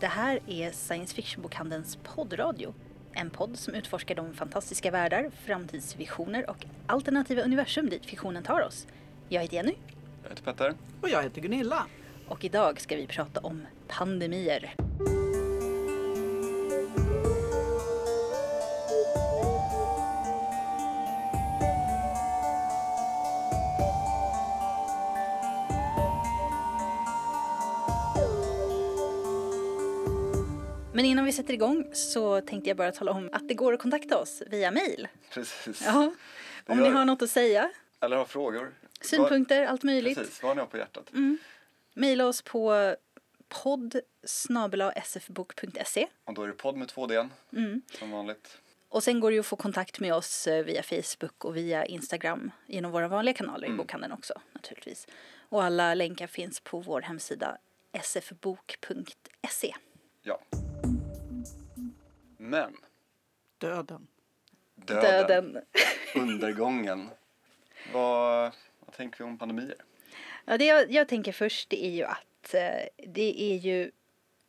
Det här är Science Fiction-bokhandelns poddradio. En podd som utforskar de fantastiska världar, framtidsvisioner och alternativa universum dit fiktionen tar oss. Jag heter Jenny Jag heter Petter. Och jag heter Gunilla. och idag ska vi prata om pandemier. Sätter igång så tänkte jag bara tala om att det går att kontakta oss via mail. Precis. Ja, om ni har något att säga, Eller har frågor. synpunkter, allt möjligt. precis, vad ni har på hjärtat? Mejla oss på podd sfbok.se Och då är det podd med två d Mm. som vanligt. och sen går det ju att få kontakt med oss eh, via Facebook och via Instagram genom våra vanliga kanaler i bokhandeln också naturligtvis. Och alla länkar finns på vår hemsida sfbok.se. Ja. Men Döden. döden, Döden. undergången. Vad, vad tänker vi om pandemier? Ja, det jag, jag tänker först det är ju att eh, det är ju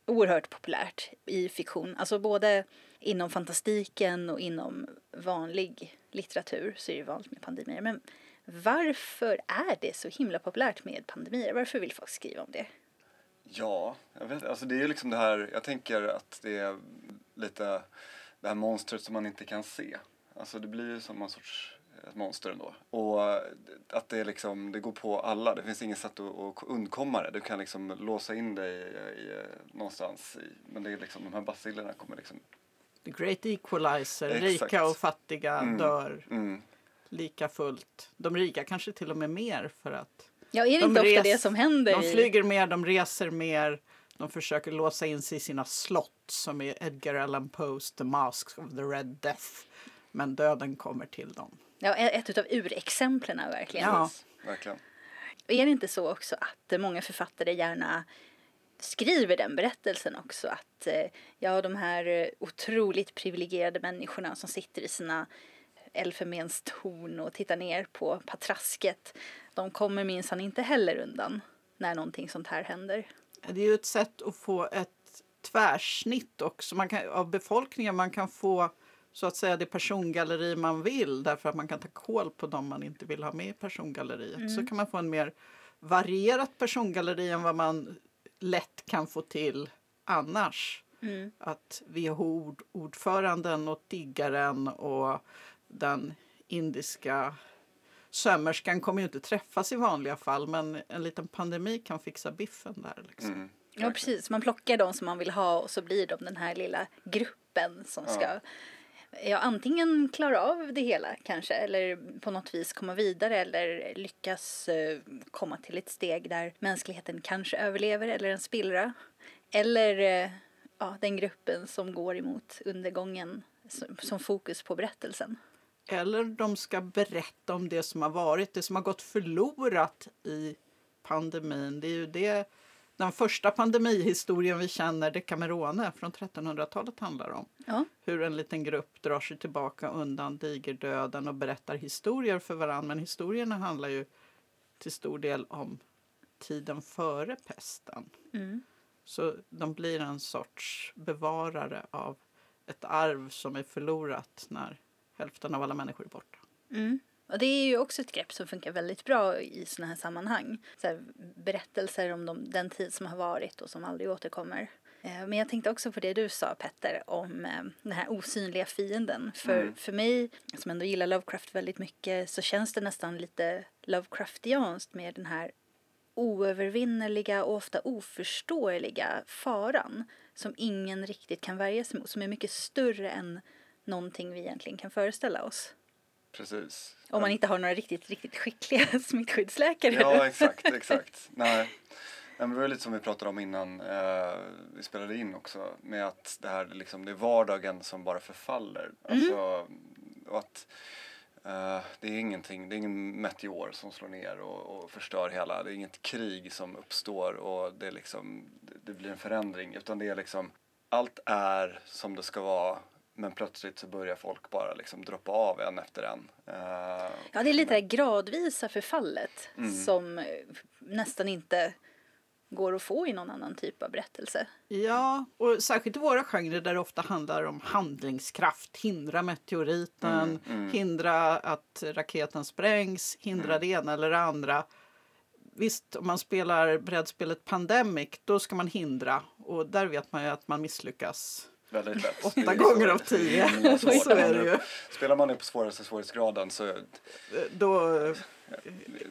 oerhört populärt i fiktion. Alltså både inom fantastiken och inom vanlig litteratur så är det vanligt med pandemier. Men varför är det så himla populärt med pandemier? Varför vill folk skriva om det? Ja, jag vet Alltså det är liksom det här, jag tänker att det är lite det här monstret som man inte kan se. Alltså det blir ju som någon sorts ett monster ändå. Och att det liksom, det går på alla. Det finns inget sätt att, att undkomma det. Du kan liksom låsa in dig i, i, någonstans. I, men det är liksom, de här bacillerna kommer liksom, The Great Equalizer. Exakt. Rika och fattiga Mm. dör mm, lika fullt. De rika kanske till och med mer för att Ja, är det De inte ofta res- det som händer? de flyger mer, de reser mer. De försöker låsa in sig i sina slott som är Edgar Allan Poes The Masks of the Red Death. Men döden kommer till dem. Ja, ett utav urexemplen verkligen. Ja. verkligen. Är det inte så också att många författare gärna skriver den berättelsen också att eh, ja, de här eh, otroligt privilegierade människorna som sitter i sina elfenbenstorn och tittar ner på patrasket, de kommer minsann inte heller undan när någonting sånt här händer. Det är ju ett sätt att få ett tvärsnitt också man kan, av befolkningen. Man kan få så att säga det persongalleri man vill därför att man kan ta koll på dem man inte vill ha med i persongalleriet. Så kan man få en mer varierat persongalleri än vad man lätt kan få till annars. Att WHO-ordföranden och diggaren och den indiska sömmerskan kommer ju inte träffas i vanliga fall men en liten pandemi kan fixa biffen där. Liksom. Mm, Ja, precis. Man plockar de som man vill ha och så blir de den här lilla gruppen som ska ja, antingen klara av det hela kanske eller på något vis komma vidare eller lyckas eh, komma till ett steg där mänskligheten kanske överlever eller en spillra. Eller eh, ja, den gruppen som går emot undergången som, som fokus på berättelsen. Eller de ska berätta om det som har varit, det som har gått förlorat i pandemin. Det är ju det den första pandemihistorien vi känner, Decamerone från 1300-talet handlar om. Ja, Hur en liten grupp drar sig tillbaka undan digerdöden och berättar historier för varandra. Men historierna handlar ju till stor del om tiden före pesten. mm. Så de blir en sorts bevarare av ett arv som är förlorat när hälften av alla människor är borta. Mm. Och det är ju också ett grepp som funkar väldigt bra i sådana här sammanhang. Så här, berättelser om de, den tid som har varit och som aldrig återkommer. Eh, Men jag tänkte också på det du sa Petter om eh, den här osynliga fienden. För, Mm. för mig som ändå gillar Lovecraft väldigt mycket så känns det nästan lite Lovecraftianskt med den här oövervinnerliga och ofta oförståeliga faran som ingen riktigt kan värja sig mot. Som är mycket större än någonting vi egentligen kan föreställa oss. Precis. Om man inte har några riktigt, riktigt skickliga smittskyddsläkare. Ja, exakt, exakt. Nej. Nej, men det var lite som vi pratade om innan eh, vi spelade in också. Med att det här liksom, det är vardagen som bara förfaller. Alltså, och att eh, det är ingenting, det är ingen meteor som slår ner och, och förstör hela. Det är inget krig som uppstår och det, liksom, det blir en förändring. Utan det är liksom, allt är som det ska vara. Men plötsligt så börjar folk bara liksom droppa av en efter en. Eh, Ja, det är lite det gradvisa förfallet Mm. som eh, nästan inte går att få i någon annan typ av berättelse. Ja, och särskilt i våra genrer där det ofta handlar om handlingskraft. Hindra meteoriten, hindra att raketen sprängs, hindra det ena eller det andra. Visst, om man spelar brädspelet Pandemic, då ska man hindra. Och där vet man ju att man misslyckas. Väldigt lätt. Åtta gånger av tio. Så är det ju. Spelar man det på svåraste svårighetsgraden så Då,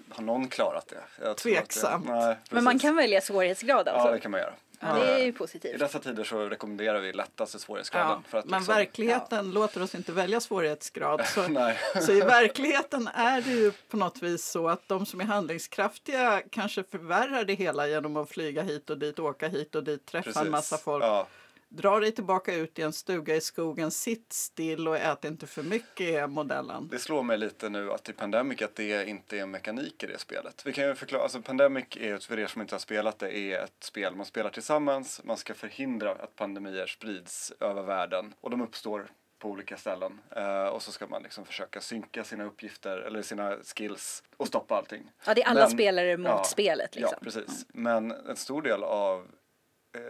har någon klarat det. Jag Tveksamt. Det, nej, Men man kan välja svårighetsgrad alltså. Ja, det kan man göra. Ja, det är ju I positivt. dessa tider så rekommenderar vi lättaste svårighetsgraden. ja, för att men liksom, verkligheten låter oss inte välja svårighetsgrad. Så, så i verkligheten är det ju på något vis så att de som är handlingskraftiga kanske förvärrar det hela genom att flyga hit och dit, åka hit och dit, träffa en Precis. massa folk. Dra dig tillbaka ut i en stuga i skogen, sitt still och ät inte för mycket är modellen. det slår mig lite nu att i Pandemic att det inte är en mekanik i det spelet. Vi kan ju förklara, alltså Pandemic är ett, för er som inte har spelat det, är ett spel man spelar tillsammans. Man ska förhindra att pandemier sprids över världen och de uppstår på olika ställen. Eh, och så ska man liksom försöka synka sina uppgifter eller sina skills och stoppa allting. Ja, det är alla Men- spelare mot ja, spelet liksom. Ja, precis. Men en stor del av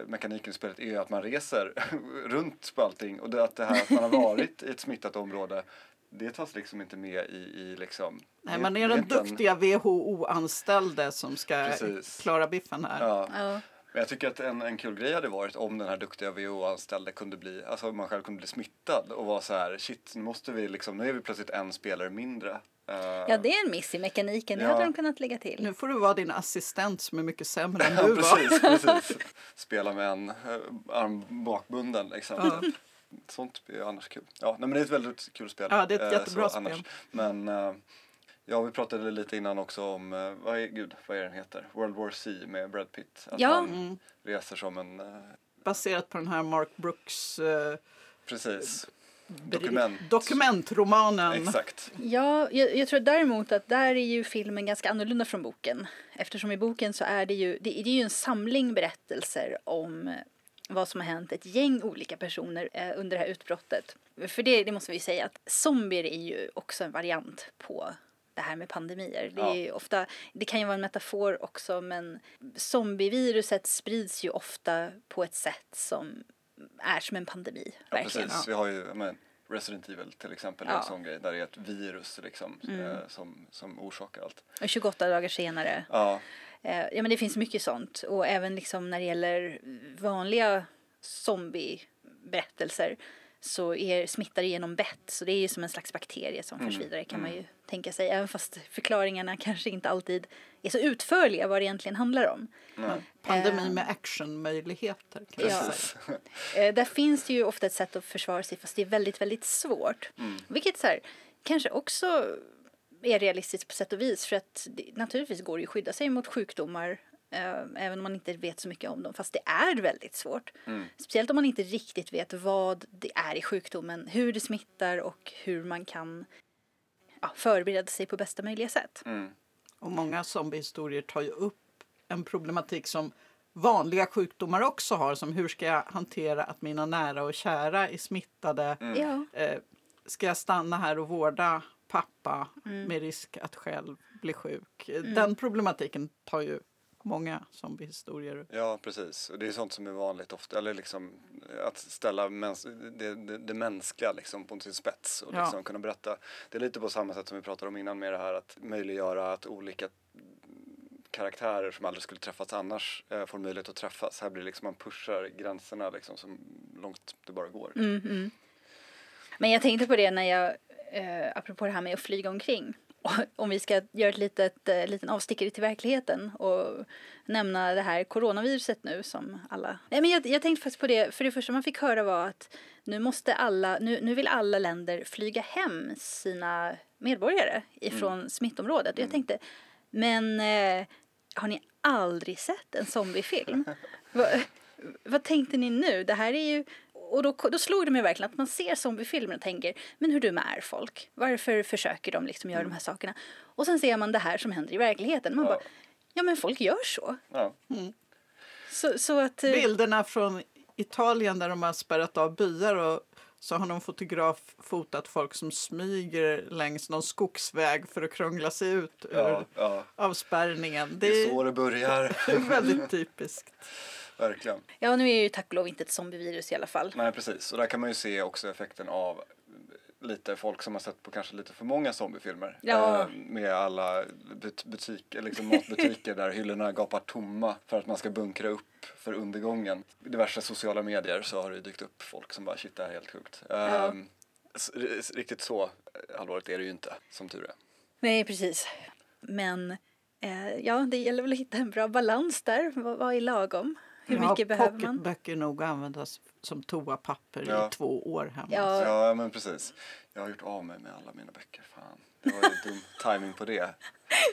mekaniken i spelet är ju att man reser runt på allting och det, att det här att man har varit i ett smittat område det tas liksom inte med i, i liksom... Nej, man är den duktiga WHO-anställde som ska Precis. klara biffen här. Ja. Ja. Men jag tycker att en, en kul grej hade varit om den här duktiga WHO-anställde kunde bli, alltså om man själv kunde bli smittad och vara så här, shit, nu måste vi liksom, nu är vi plötsligt en spelare mindre. Eh, ja, det är en miss i mekaniken. Det Ja. hade de kunnat lägga till. Nu får du vara din assistent som är mycket sämre än du var. precis, precis. Spela med en eh, arm bakbunden liksom. Ja. Sånt är ju annars kul. Ja, nej, men det är ett väldigt kul spel. Ja, det är ett eh, jättebra så annars. spel. Men eh, ja, vi pratade lite innan också om, eh, vad är, gud, vad är den heter? World War C med Brad Pitt. Att Ja. han Mm. reser som en, eh, Baserat på den här Mark Brooks eh, precis, dokument. dokumentromanen. Exakt. Ja, jag, jag tror däremot att där är ju filmen ganska annorlunda från boken. Eftersom i boken så är det ju, det, det är ju en samling berättelser om eh, vad som har hänt ett gäng olika personer eh, under det här utbrottet. För det, det måste vi säga att zombier är ju också en variant på det här med pandemier. Det, är Ja. ofta, det kan ju vara en metafor också men zombieviruset sprids ju ofta på ett sätt som är som en pandemi. Ja, verkligen. precis. Vi har ju menar, Resident Evil till exempel, är Ja. en sån grej där det är ett virus liksom, Mm. eh, som, som orsakar allt. Och 28 dagar senare Ja, Eh, ja men det finns mycket sånt och även liksom när det gäller vanliga zombieberättelser så är, smittar det genom bett så det är ju som en slags bakterie som förs Mm, vidare kan man mm. ju tänka sig även fast förklaringarna kanske inte alltid är så utförliga vad det egentligen handlar om. nej. Pandemi Eh, med actionmöjligheter kan Ja. precis. säga. Eh, där finns det ju ofta ett sätt att försvara sig fast det är väldigt väldigt svårt. Mm. Vilket så här, kanske också är realistiskt på sätt och vis för att det, naturligtvis går det ju att skydda sig mot sjukdomar även om man inte vet så mycket om dem fast det är väldigt svårt. Mm. Speciellt om man inte riktigt vet vad det är i sjukdomen, hur det smittar och hur man kan ja, förbereda sig på bästa möjliga sätt. Mm. Och många zombiehistorier tar ju upp en problematik som vanliga sjukdomar också har. Som hur ska jag hantera att mina nära och kära är smittade? Mm. Eh, ska jag stanna här och vårda pappa med risk att själv bli sjuk? Eh, Den problematiken tar ju många zombiehistorier. Ja, precis. Och det är sånt som är vanligt ofta. Eller liksom att ställa mäns det, det, det mänskliga liksom på sin spets och Ja. liksom kunna berätta. Det är lite på samma sätt som vi pratade om innan med det här att möjliggöra att olika karaktärer som aldrig skulle träffats annars eh, får möjlighet att träffas. Här blir liksom man pushar gränserna liksom så långt det bara går. Mm, mm. Men jag tänkte på det när jag, eh, apropå det här med att flyga omkring. Om vi ska göra ett litet, eh, liten avstickare till verkligheten och nämna det här coronaviruset nu som alla... Nej men jag, jag tänkte faktiskt på det, för det första man fick höra var att nu måste alla, nu, nu vill alla länder flyga hem sina medborgare ifrån smittområdet. Och jag tänkte, men eh, har ni aldrig sett en zombiefilm? Va, vad tänkte ni nu? Det här är ju... Och då, då slog det mig verkligen att man ser zombiefilmer och tänker, men hur dumma är folk? Varför försöker de liksom göra de här sakerna? Och sen ser man det här som händer i verkligheten. Man Ja. bara, ja men folk gör så. Ja. Så, så att... eh, Bilderna från Italien där de har spärrat av byar och så har någon fotograf fotat folk som smyger längs någon skogsväg för att krångla sig ut ur Ja, ja. avspärrningen. Det är så det börjar. är väldigt typiskt. Verkligen. Ja, nu är ju tack och lov inte ett zombievirus i alla fall. Nej, precis. Och där kan man ju se också effekten av lite folk som har sett på kanske lite för många zombiefilmer. Ja. Eh, med alla but- butiker, liksom matbutiker där hyllorna gapar tomma för att man ska bunkra upp för undergången. I diverse sociala medier så har det dykt upp folk som bara shit det här är helt sjukt. Eh, s- r- Riktigt så allvarligt är det ju inte, som tur är. Nej, precis. Men eh, ja, det gäller väl att hitta en bra balans där. Vad, vad är lagom? Hur Ja, mycket behöver man? Pocketböcker nog användas som toapapper Ja. i två år hemma. Ja. Ja, men precis. Jag har gjort av mig med alla mina böcker. Fan, det var ju dum timing på det.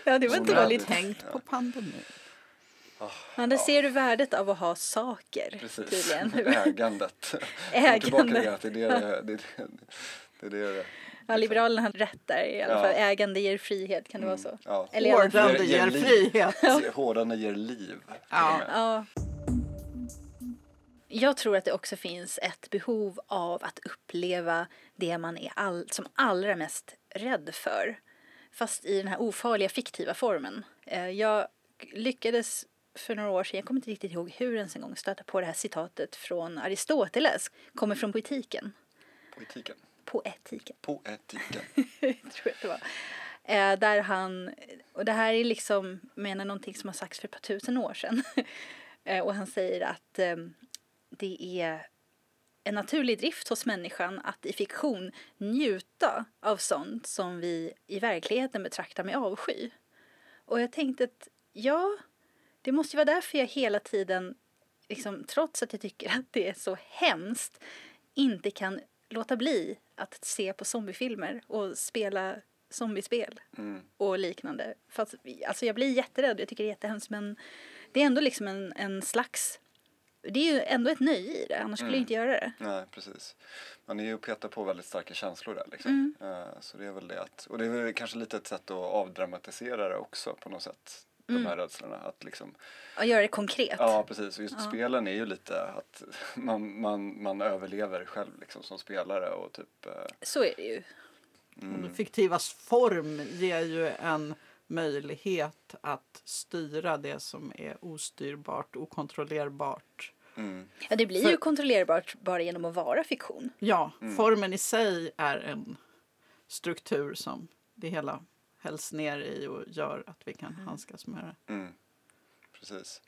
Ja, det var Onödigt. dåligt. Tänkt Ja. på pandemin. Men där ser du värdet av att ha saker, Precis. tydligen. Ägandet. Ägandet. Tillbaka till att det är det det, det, det, det, är det. Ja, Liberalerna hade rätt där i alla Ja. fall. Ägande ger frihet, kan det vara så? Ja. Eller Hårdande Ger- ger frihet. Hårdande ger liv. Ja. Jag tror att det också finns ett behov av att uppleva det man är all, som allra mest rädd för. Fast i den här ofarliga fiktiva formen. Eh, Jag lyckades för några år sedan, jag kommer inte riktigt ihåg hur ens en gång, stöta på det här citatet från Aristoteles. Kommer från poetiken. Poetiken. Poetiken. Poetiken. tror jag det var. Eh, där han, och det här är liksom, menar någonting som har sagts för ett par tusen år sedan. eh, och han säger att eh, det är en naturlig drift hos människan att i fiktion njuta av sånt som vi i verkligheten betraktar med avsky. Och jag tänkte att ja, det måste ju vara därför jag hela tiden, liksom, trots att jag tycker att det är så hemskt, inte kan låta bli att se på zombiefilmer och spela zombiespel Mm. och liknande. Fast, alltså jag blir jätterädd, jag tycker det är jättehemskt men det är ändå liksom en, en slags, det är ju ändå ett nöje i det, annars skulle jag inte göra det. Nej, precis. Man är ju petar på väldigt starka känslor där liksom. Eh, Så det är väl det att, och det är väl kanske lite ett sätt att avdramatisera det också på något sätt. De här rädslorna. Att liksom, Och göra det konkret. ja precis, och just spelen är ju lite att man, man, man överlever själv liksom som spelare och typ eh, Så är det ju. Mm. Det fiktivas form ger ju en möjlighet att styra det som är ostyrbart, okontrollerbart. Mm, Ja, det blir För- ju kontrollerbart bara genom att vara fiktion. Ja, formen i sig är en struktur som det hela hälls ner i och gör att vi kan handskas med det. mm, precis.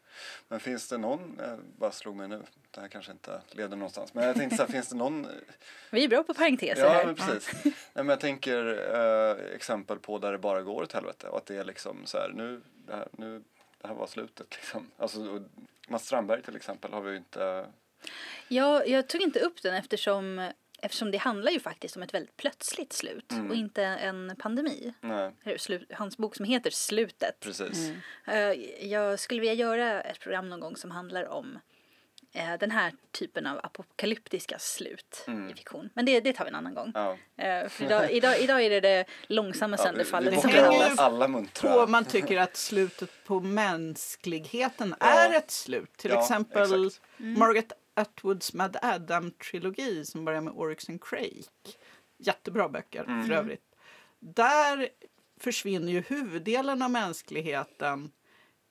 Men finns det någon, eh, bara slog mig nu, det här kanske inte leder någonstans, men jag tänkte så här, finns det någon Vi är bra på parenteser Ja, här. men precis. Nej, men jag tänker eh, exempel på där det bara går åt helvete och att det är liksom så här, nu, det här, nu, det här var slutet liksom. Alltså, och Mats Strandberg till exempel har vi inte, Ja, jag tog inte upp den eftersom, eftersom det handlar ju faktiskt om ett väldigt plötsligt slut och inte en pandemi. nej, hans bok som heter Slutet. precis. Eh, Jag skulle vilja göra ett program någon gång som handlar om eh, den här typen av apokalyptiska slut i fiktion. Men det, det tar vi en annan gång. Ja. Eh, För idag, idag, idag är det det långsamma Ja, vi, sönderfallet vi som bockar hänger alla, alla muntra. På man tycker att slutet på mänskligheten är ett slut. Till Ja, exempel exakt. Margaret Atwoods Mad Adam-trilogi som börjar med Oryx and Crake. Jättebra böcker Mm. för övrigt. Där försvinner ju huvuddelen av mänskligheten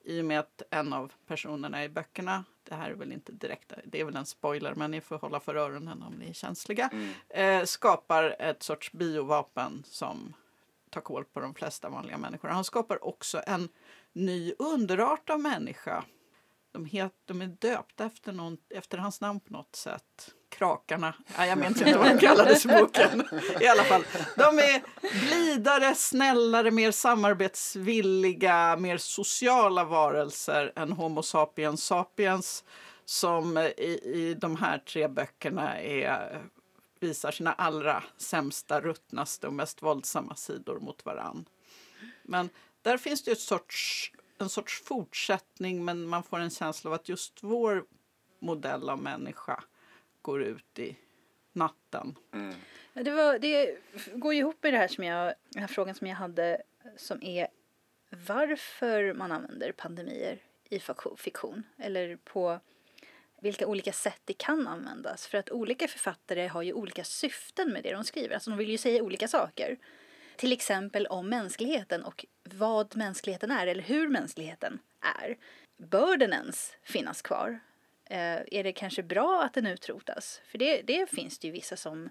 i och med att en av personerna i böckerna, det här är väl inte direkt, det är väl en spoiler men ni får hålla för öronen om ni är känsliga, Mm. eh, skapar ett sorts biovapen som tar koll på de flesta vanliga människor. Han skapar också en ny underart av människa. De, het, de är döpta efter, någon, efter hans namn på något sätt. Krakarna. ja, jag minns inte vad de kallades i boken. I alla fall. De är blidare, snällare, mer samarbetsvilliga, mer sociala varelser än Homo sapiens sapiens som i, i de här tre böckerna är visar sina allra sämsta, ruttnaste och mest våldsamma sidor mot varann. Men där finns det ett sorts, en sorts fortsättning men man får en känsla av att just vår modell av människa går ut i natten. Mm. Ja, Det, var, det går ju ihop med det här som jag, den här frågan som jag hade som är varför man använder pandemier i fiktion eller på vilka olika sätt det kan användas. För att olika författare har ju olika syften med det de skriver. Alltså de vill ju säga olika saker. Till exempel om mänskligheten och vad mänskligheten är eller hur mänskligheten är. Bör den ens finnas kvar? Eh, är det kanske bra att den utrotas? För det, det finns det ju vissa som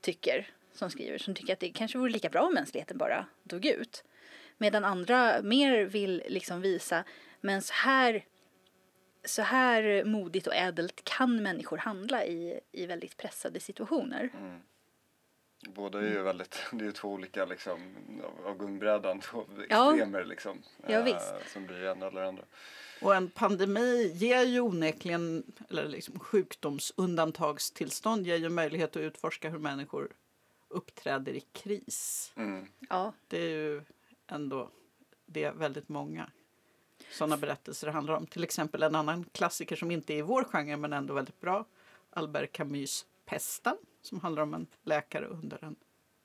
tycker, som skriver, som tycker att det kanske vore lika bra om mänskligheten bara dog ut. Medan andra mer vill liksom visa, men så här, så här modigt och ädelt kan människor handla i, i väldigt pressade situationer. Mm. Båda är ju väldigt, det är ju två olika liksom av, av gungbrädan, två Ja. extremer liksom. Ja, eh. Som blir en eller andra. Och en pandemi ger ju onekligen, eller liksom sjukdomsundantagstillstånd ger ju möjlighet att utforska hur människor uppträder i kris. Mm. Ja, Det är ju ändå det väldigt många sådana berättelser det handlar om. Till exempel en annan klassiker som inte är i vår genre men ändå väldigt bra. Albert Camus Pesten som handlar om en läkare under en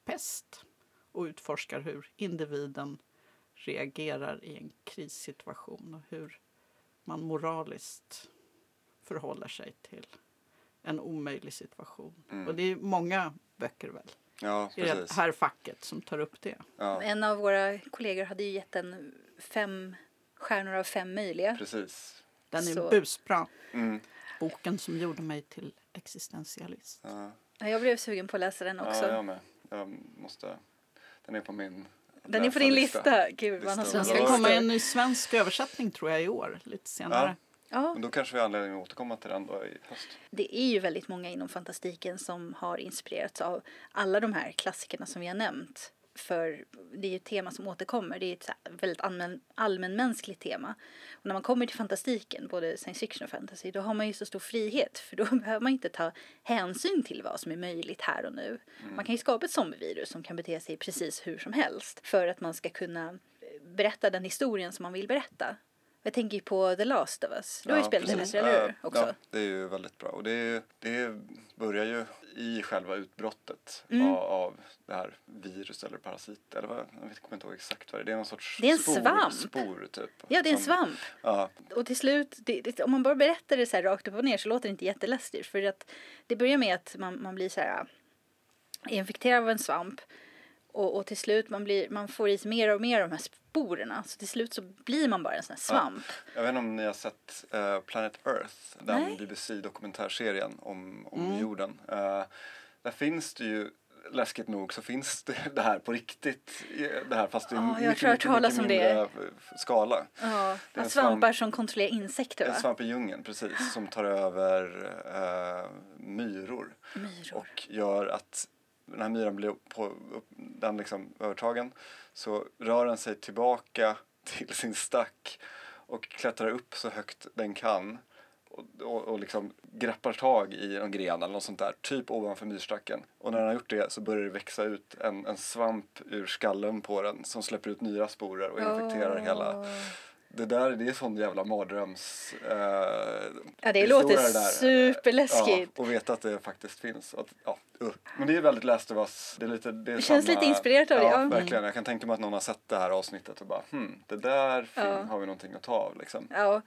pest och utforskar hur individen reagerar i en krissituation och hur man moraliskt förhåller sig till en omöjlig situation. Mm. Och det är många böcker väl Ja, i det här facket som tar upp det. Ja, en av våra kollegor hade ju gett den fem stjärnor av fem möjliga. precis. Den är Så- busbra. Mm. Boken som gjorde mig till existentialist. Ja. Ja, Jag blev sugen på att läsa den också. Ja, jag med. Jag måste, den är på min Den är på din lista. Gud, Lista. Ja, ska det komma ska- i en ny svensk översättning tror jag i år, lite senare. Ja, Men då kanske vi har anledning att återkomma till den då i höst. det är ju väldigt många inom fantastiken som har inspirerats av alla de här klassikerna som vi har nämnt. För det är ju ett tema som återkommer. Det är ett väldigt allmän, allmänmänskligt tema. Och när man kommer till fantastiken, både science fiction och fantasy, då har man ju så stor frihet. För då behöver man inte ta hänsyn till vad som är möjligt här och nu. Man kan ju skapa ett zombievirus som kan bete sig precis hur som helst. För att man ska kunna eh, berätta den historien som man vill berätta. Jag tänker ju på The Last of Us. Du har ju spelat det, precis. Lester, eller hur? Ja, Också. Ja, det är ju väldigt bra. Och det, det börjar ju i själva utbrottet Mm. av, av det här virus eller parasit. Eller vad, jag vet, kommer inte ihåg exakt vad det är. Det är någon sorts Det är en spor, svamp. spor typ. Ja, det är en som- svamp. Ja, Och till slut, det, det, om man bara berättar det så här rakt upp och ner så låter det inte jätteläskigt. För att det börjar med att man, man blir så här äh, infekterad av en svamp. Och, och till slut man, blir, man får i sig mer och mer av de här sporerna. Så till slut så blir man bara en sån här svamp. jag vet inte om ni har sett eh, Planet Earth, den. BBC-dokumentärserien om, om Mm. jorden. Eh, där finns det ju läskigt nog så finns det, det här på riktigt. Det här fast i Ja, har mycket, mycket, mycket mindre skala. Ja, Det är en svampar svamp. som kontrollerar insekter En va? svamp i djungeln, precis, som tar över eh, myror Myror. och gör att den här myran blir på, upp, den liksom övertagen så rör den sig tillbaka till sin stack och klättrar upp så högt den kan och, och, och liksom greppar tag i en gren eller något sånt där, typ ovanför myrstacken. Och när den har gjort det så börjar det växa ut en, en svamp ur skallen på den som släpper ut nya sporer och infekterar oh. hela det där det är sån jävla mardröms... Eh, Ja, det låter där. superläskigt. Ja, och veta att det faktiskt finns. Att, ja, uh. Men det är väldigt Last of Us. Det, är lite, det, är Det känns samma, lite inspirerat av det, Ja, ja. verkligen. Jag kan tänka mig att någon har sett det här avsnittet och bara hmm, det där Ja. har vi någonting att ta av liksom. Ja.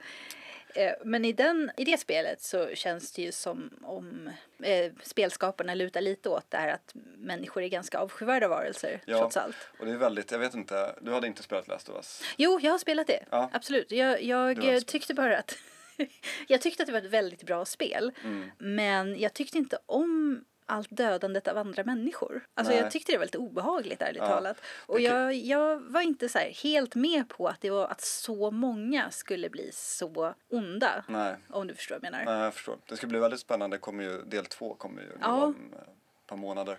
Eh, Men i, den, i det spelet så känns det ju som om eh, spelskaparna lutar lite åt det här att människor är ganska avskyvärda varelser Ja. trots allt. Och det är väldigt, jag vet inte, du hade inte spelat Last of Us? Jo, jag har spelat det. Ja. Absolut. Jag, jag tyckte bara att jag tyckte att det var ett väldigt bra spel. Mm. Men jag tyckte inte om allt dödandet av andra människor. Alltså Nej. jag tyckte det var lite obehagligt ärligt Ja. talat. Och jag, jag var inte så helt med på att det var att så många skulle bli så onda. Nej, Om du förstår vad jag menar. nej, jag förstår. Det ska bli väldigt spännande. Kommer ju, del två kommer ju Ja. om ett par månader.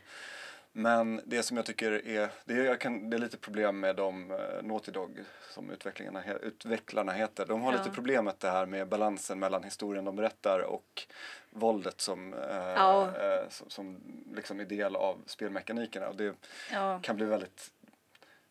Men det som jag tycker är, det är, jag kan, det är lite problem med de uh, Naughty Dog som utvecklingarna, he- utvecklarna heter. De har Ja. lite problem med det här med balansen mellan historien de berättar och våldet som, eh, Ja. eh, som, som liksom är del av spelmekanikerna. Och det Ja. kan bli väldigt,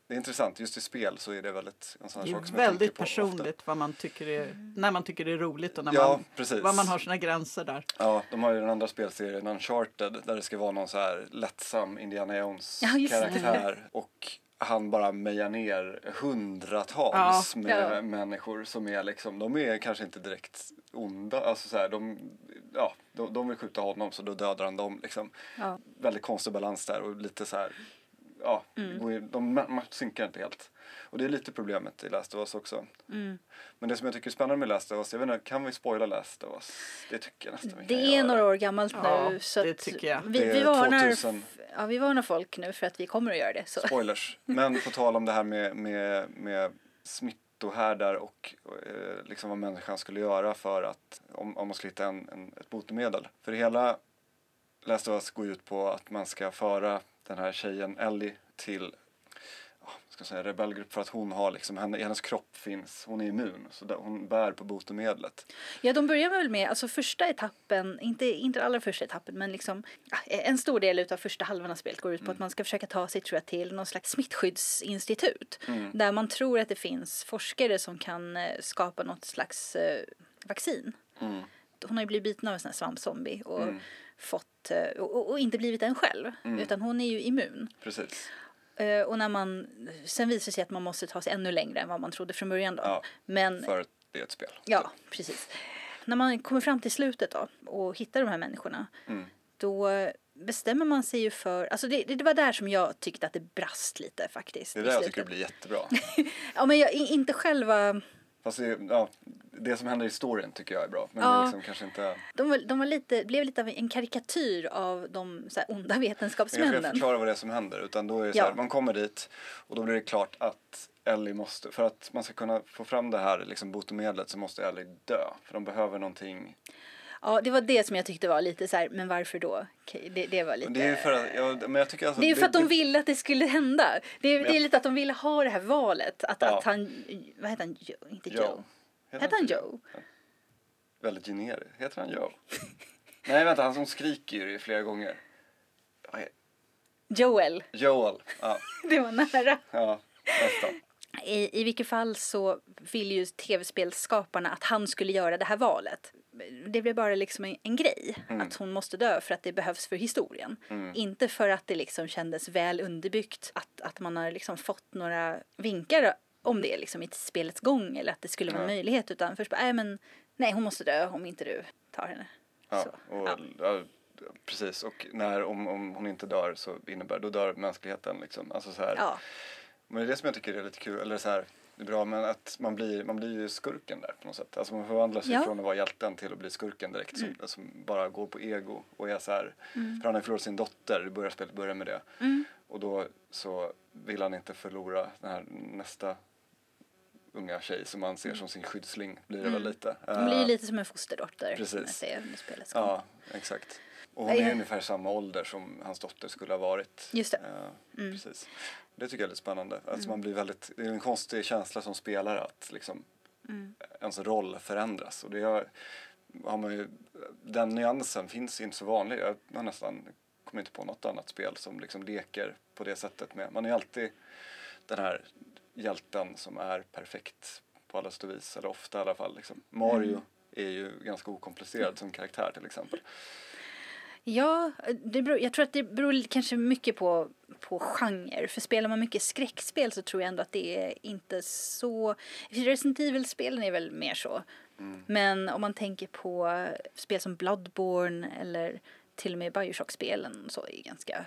det är intressant. Just i spel så är det väldigt en sån här Det sak är som väldigt personligt vad man tycker är, när man tycker det är roligt och när Ja, man, precis. vad man har sina gränser där. Ja, de har ju den andra spelserien Uncharted där det ska vara någon så här lättsam Indiana Ja. Jones-karaktär och han bara mejar ner hundratals Ja. med Ja. människor som är liksom, de är kanske inte direkt onda, alltså så här, de, ja, de, de vill skjuta honom så då dödar han dem liksom. Ja. Väldigt konstig balans där och lite så här, ja, Mm. går de ma- synkar inte helt. Och det är lite problemet i Last of Us också. Mm. Men det som jag tycker är spännande med Last of Us, jag vet inte, kan vi spoila Last of Us? Det tycker jag nästan vi kan Det är göra. några år gammalt Ja, nu. Så det tycker jag. Vi, vi, varnar, 2000. ja, vi varnar folk nu för att vi kommer att göra det. Så. Spoilers. Men på tal om det här med, med, med smittohärdar och eh, liksom vad människan skulle göra för att om, om man skulle hitta en, en, ett botemedel. För det hela Last of Us går ut på att man ska föra den här tjejen Ellie till ska säga, rebellgrupp för att hon har liksom, henne, hennes kropp finns, hon är immun så där, hon bär på botemedlet. Ja, de börjar väl med, alltså första etappen, inte, inte allra första etappen, men liksom en stor del av första halvan av spelet går ut på att man ska försöka ta sig, tror jag, till någon slags smittskyddsinstitut. Där man tror att det finns forskare som kan eh, skapa något slags eh, vaccin. Mm. Hon har ju blivit biten av en sån här svampzombie och Mm. fått, eh, och, och inte blivit en själv, utan hon är ju immun. Precis. Eh, Och när man, sen visar det sig att man måste ta sig ännu längre än vad man trodde från början då. Ja, Men För att det är ett spel. Ja, precis. När man kommer fram till slutet då och hittar de här människorna Mm. då bestämmer man sig ju för, alltså det, det var där som jag tyckte att det brast lite faktiskt. Det är där jag tycker det blir jättebra. Ja men jag, inte själva, Det, ja, det som händer i storyn tycker jag är bra. Men Ja. liksom kanske inte... de de var lite, blev lite av en karikatyr av de så här, onda Jag ska vetenskapsmännen. förklara vad det är som händer. Utan då är det så Ja. här, man kommer dit och då blir det klart att Ellie måste, för att man ska kunna få fram det här liksom botemedlet så måste Ellie dö. För de behöver någonting. Ja, det var det som jag tyckte var lite så här, men varför då? Okej, det, det var lite... Det är för att, ja, men jag tycker alltså Det är för att de ville att det skulle hända. Det är, det är Ja. lite att de ville ha det här valet. Att, Ja. att han, vad heter han, Joe? inte Joe. Joe. Heter han Joe? Väldigt generiskt. Heter han Joe? Nej vänta, han som skriker ju flera gånger. Joel. Joel. Ja, Det var nära. ja nästan. I, I vilket fall så vill ju tv-spelsskaparna att han skulle göra det här valet. Det blev bara liksom en, en grej. Att hon måste dö för att det behövs för historien. Inte för att det liksom kändes väl underbyggt. Att, att man har liksom fått några vinkar om det liksom i spelets gång. Eller att det skulle vara en Ja. möjlighet. Utan först bara, nej men nej hon måste dö om inte du tar henne. Ja, Så, och, ja. precis. Och när, om, om hon inte dör så innebär då dör mänskligheten. Liksom. Alltså så här. Ja. Men det är det som jag tycker är lite kul, eller så här, det är bra, men att man blir, man blir ju skurken där på något sätt. Alltså man förvandlar sig Ja. från att vara hjälten till att bli skurken direkt som, som bara går på ego och är så här, för han har ju förlorat sin dotter, det börjar spelet börjar med det. Mm. Och då så vill han inte förlora den här nästa unga tjej som han ser som sin skyddsling, blir det väl lite. Hon blir ju Eh, lite som en fosterdotter. Precis. Under spelets gång. Ja, exakt. Och hon är Ja. ungefär samma ålder som hans dotter skulle ha varit. Just det. Eh, Precis. Det tycker jag är lite spännande. Alltså man blir väldigt, det är en konstig känsla som spelare att liksom ens roll förändras. Och det har, har man ju, den nyansen finns inte så vanlig. Jag har nästan kommit inte på något annat spel som liksom leker på det sättet med. Man är alltid den här hjälten som är perfekt på alla sätt och vis. Eller ofta i alla fall. Liksom. Mario är ju ganska okomplicerad som karaktär till exempel. Ja, det beror, jag tror att det beror kanske mycket på, på genre. För spelar man mycket skräckspel så tror jag ändå att det är inte så... Resident Evil-spelen är väl mer så. Men om man tänker på spel som Bloodborne eller till och med Bioshock-spelen så är ganska...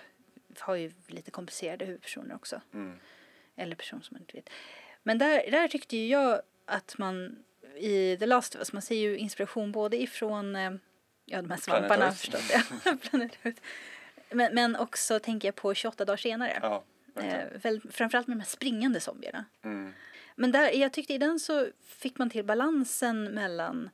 har ju lite komplicerade huvudpersoner också. Mm. Eller personer som man inte vet. Men där, där tyckte ju jag att man i The Last of Us, man ser ju inspiration både ifrån eh, ja, de här svamparna förstås. Ja. Men, men också tänker jag på 28 dagar senare. Ja, eh, väl, framförallt med de här springande zombierna. Mm. Men där, jag tyckte i den så fick man till balansen mellan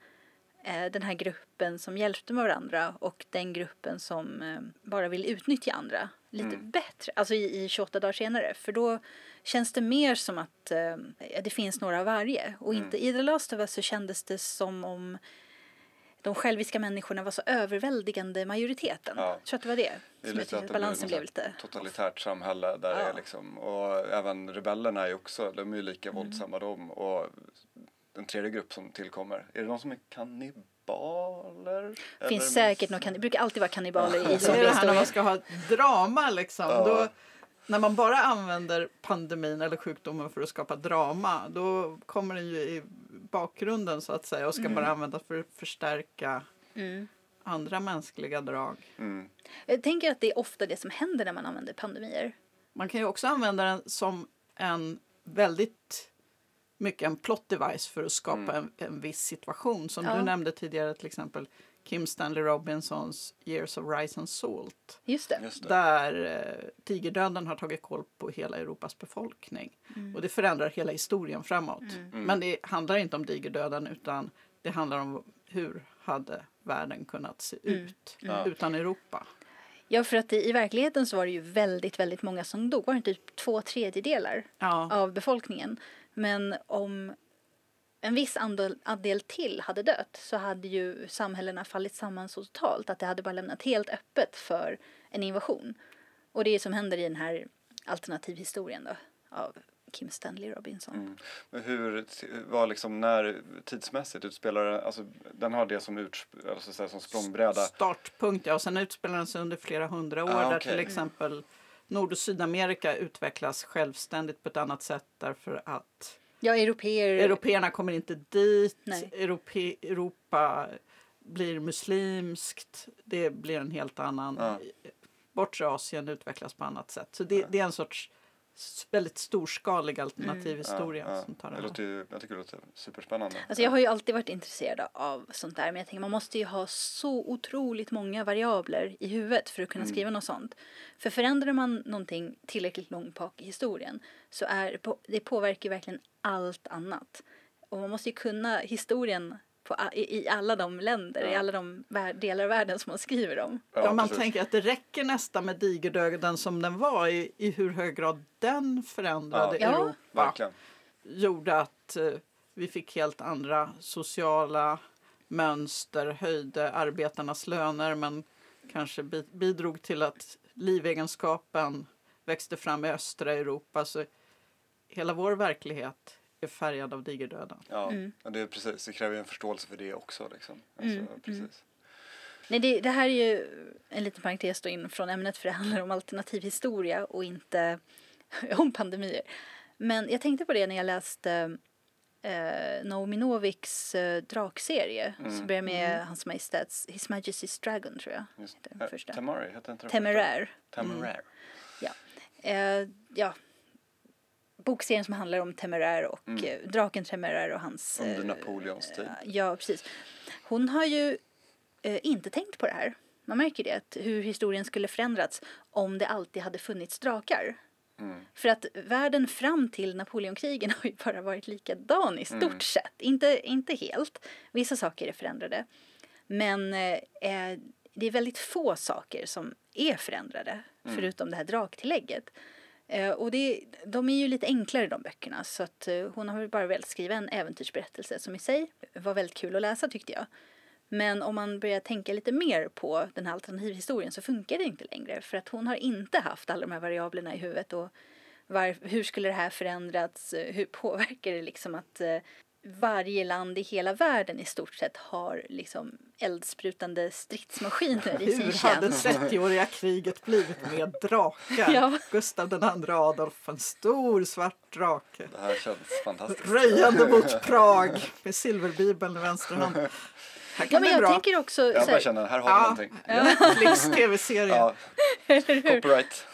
eh, den här gruppen som hjälpte med varandra och den gruppen som eh, bara vill utnyttja andra lite Mm. bättre. Alltså i, i 28 dagar senare. För då känns det mer som att eh, det finns några av varje. Och Mm. inte i The Last of Us så kändes det som om de själviska människorna var så överväldigande majoriteten. Ja. Jag tror att det var det. Det som lite att det balansen blev lite... totalitärt samhälle där det Ja. är liksom, och även rebellerna är ju också, de är ju lika Mm. våldsamma de och en tredje grupp som tillkommer, är det de som är kannibaler? Det finns säkert något, kan- det brukar alltid vara kannibaler i Det är det här när man zombiehistorier. ska ha drama liksom. Ja. Då, när man bara använder pandemin eller sjukdomen för att skapa drama då kommer den ju i bakgrunden så att säga och ska bara användas för att förstärka Mm. andra mänskliga drag. Mm. Jag tänker att det är ofta det som händer när man använder pandemier. Man kan ju också använda den som en väldigt mycket en plot device för att skapa en, en viss situation. Som Ja. du nämnde tidigare till exempel Kim Stanley Robinsons Years of Rice and Salt. Just det. Just det. Där eh, digerdöden har tagit koll på hela Europas befolkning. Och det förändrar hela historien framåt. Men det handlar inte om digerdöden utan det handlar om hur hade världen kunnat se ut Ja. utan Europa. Ja, för att i, i verkligheten så var det ju väldigt, väldigt många som dog. Var det inte typ två tredjedelar Ja. av befolkningen? Men om en viss andel, andel till hade dött så hade ju samhällena fallit samman så totalt att det hade bara lämnat helt öppet för en invasion. Och det är som händer i den här alternativhistorien då av Kim Stanley Robinson. Mm. Men hur var liksom när tidsmässigt utspelar den- alltså den har det som, utsp- alltså, så här, som språngbräda? Startpunkt, ja. Och sen utspelar den sig under flera hundra år Ah, där okej. till exempel Nord och Sydamerika utvecklas självständigt på ett annat sätt därför att Ja, europeer. Européerna kommer inte dit. Nej. Europe, Europa blir muslimskt. Det blir en helt annan... Ja. Bortre Asien utvecklas på annat sätt. Så det, det är en sorts väldigt storskalig alternativ Mm. historia Ja, ja. som tar Det det låter ju, jag tycker det låter superspännande. Alltså jag har ju alltid varit intresserad av sånt där men jag tänker man måste ju ha så otroligt många variabler i huvudet för att kunna skriva något sånt. För förändrar man någonting tillräckligt långt bak i historien så är det påverkar ju verkligen allt annat. Och man måste ju kunna historien på, i, i alla de länder, i Ja. alla de vär, delar av världen som man skriver om. Ja, man precis. tänker att det räcker nästan med digerdöden som den var i, i hur hög grad den förändrade Ja. Ja. Europa. Verkligen. gjorde att eh, vi fick helt andra sociala mönster, höjde arbetarnas löner men kanske bi- bidrog till att livegenskapen växte fram i östra Europa. Så hela vår verklighet är färgad av digerdöden. Ja, Mm. det är precis, det kräver ju en förståelse för det också. Liksom. Alltså, Mm, precis. Nej, det, det här är ju en liten parentes då in från ämnet för det handlar om alternativ historia och inte om pandemier. Men jag tänkte på det när jag läste eh, Naomi Noviks eh, drakserie. Mm. Så börjar med Hans Majestäts His Majesty's Dragon tror jag. Just, Den första. Temari, hette inte den Temeraire. första? Temeraire. Eh, ja. Bokserien som handlar om Temeraire och Mm. eh, draken Temeraire och hans... Under eh, Napoleons tid. Ja, precis. Hon har ju eh, inte tänkt på det här. Man märker det, att hur historien skulle förändrats om det alltid hade funnits drakar. Mm. För att världen fram till Napoleonkrigen har ju bara varit likadan i stort Mm. sett. Inte, inte helt. Vissa saker är förändrade. Men eh, eh, det är väldigt få saker som är förändrade. Förutom det här draktillägget. Eh, och det, de är ju lite enklare de böckerna. Så att eh, hon har bara väl skriva en äventyrsberättelse som i sig var väldigt kul att läsa tyckte jag. Men om man börjar tänka lite mer på den här alternativhistorien så funkar det inte längre. För att hon har inte haft alla de här variablerna i huvudet. Och var, hur skulle det här förändrats? Eh, hur påverkar det liksom att eh, varje land i hela världen i stort sett har liksom eldsprutande stridsmaskiner i sin Hur hade tjänst? 30-åriga kriget blivit med drakar? Ja. Gustav II Adolf, en stor svart drake. Det här känns fantastiskt. Röjande mot Prag med silverbibeln i vänster hand. Här Ja, kan men bli jag bra. tänker också... Jag bara här, känner, här har vi någonting. Netflix tv-serie. Ja, copyright.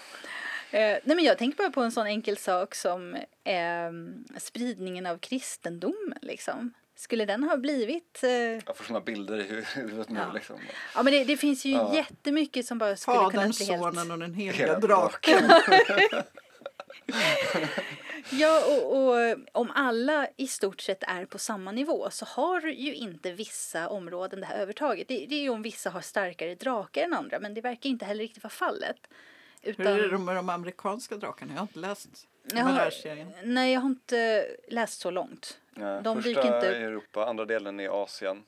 Eh, nej men jag tänker bara på en sån enkel sak som eh, spridningen av kristendomen liksom. Skulle den ha blivit... Eh, Jag får såna bilder i hu- huvudet nu Ja. liksom. ja men det, det finns ju Ja. jättemycket som bara skulle kunna Fadern, bli helt... sonen och den heliga Hela draken. Ja och, och om alla i stort sett är på samma nivå så har ju inte vissa områden det här övertaget. Det, det är ju om vissa har starkare drakar än andra men det verkar inte heller riktigt vara fallet. Hur är det Utan, med de amerikanska drakarna? Jag har inte läst Jag den har- här serien. nej jag har inte läst så långt. Ja, De första dyker inte i Europa, andra delen i Asien,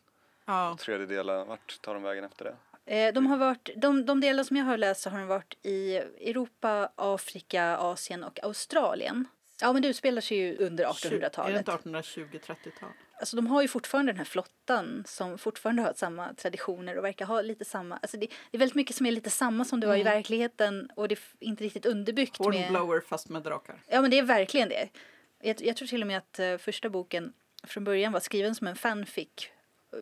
Ja. tredje delen, vart tar de vägen efter det? Eh, De, har varit, de, de delar som jag har läst har de varit i Europa, Afrika, Asien och Australien. Ja men det utspelar sig ju under Är det 1800-talet. inte 1820-30-tal? Alltså de har ju fortfarande den här flottan som fortfarande har samma traditioner och verkar ha lite samma, alltså det, det är väldigt mycket som är lite samma som det var i verkligheten och det är inte riktigt underbyggt med... Hornblower fast med drakar. Ja men det är verkligen det. Jag, jag tror till och med att eh, första boken från början var skriven som en fanfic